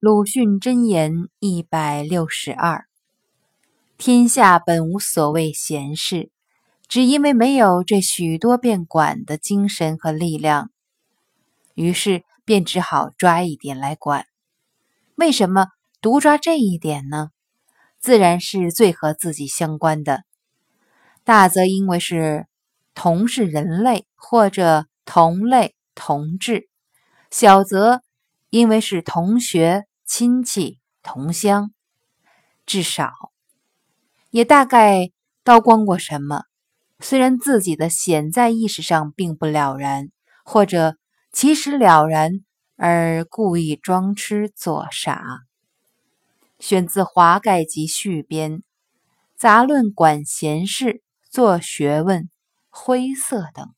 鲁迅箴言一百六十二：天下本无所谓闲事，只因为没有这许多便管的精神和力量，于是便只好抓一点来管。为什么独抓这一点呢？自然是最和自己相关的。大则因为是同是人类，或者同类同志；小则因为是同学。亲戚同乡，至少也大概刀光过什么。虽然自己的潜在意识上并不了然，或者其实了然，而故意装痴作傻。选自《华盖集序编》，杂论管闲事、做学问、灰色等。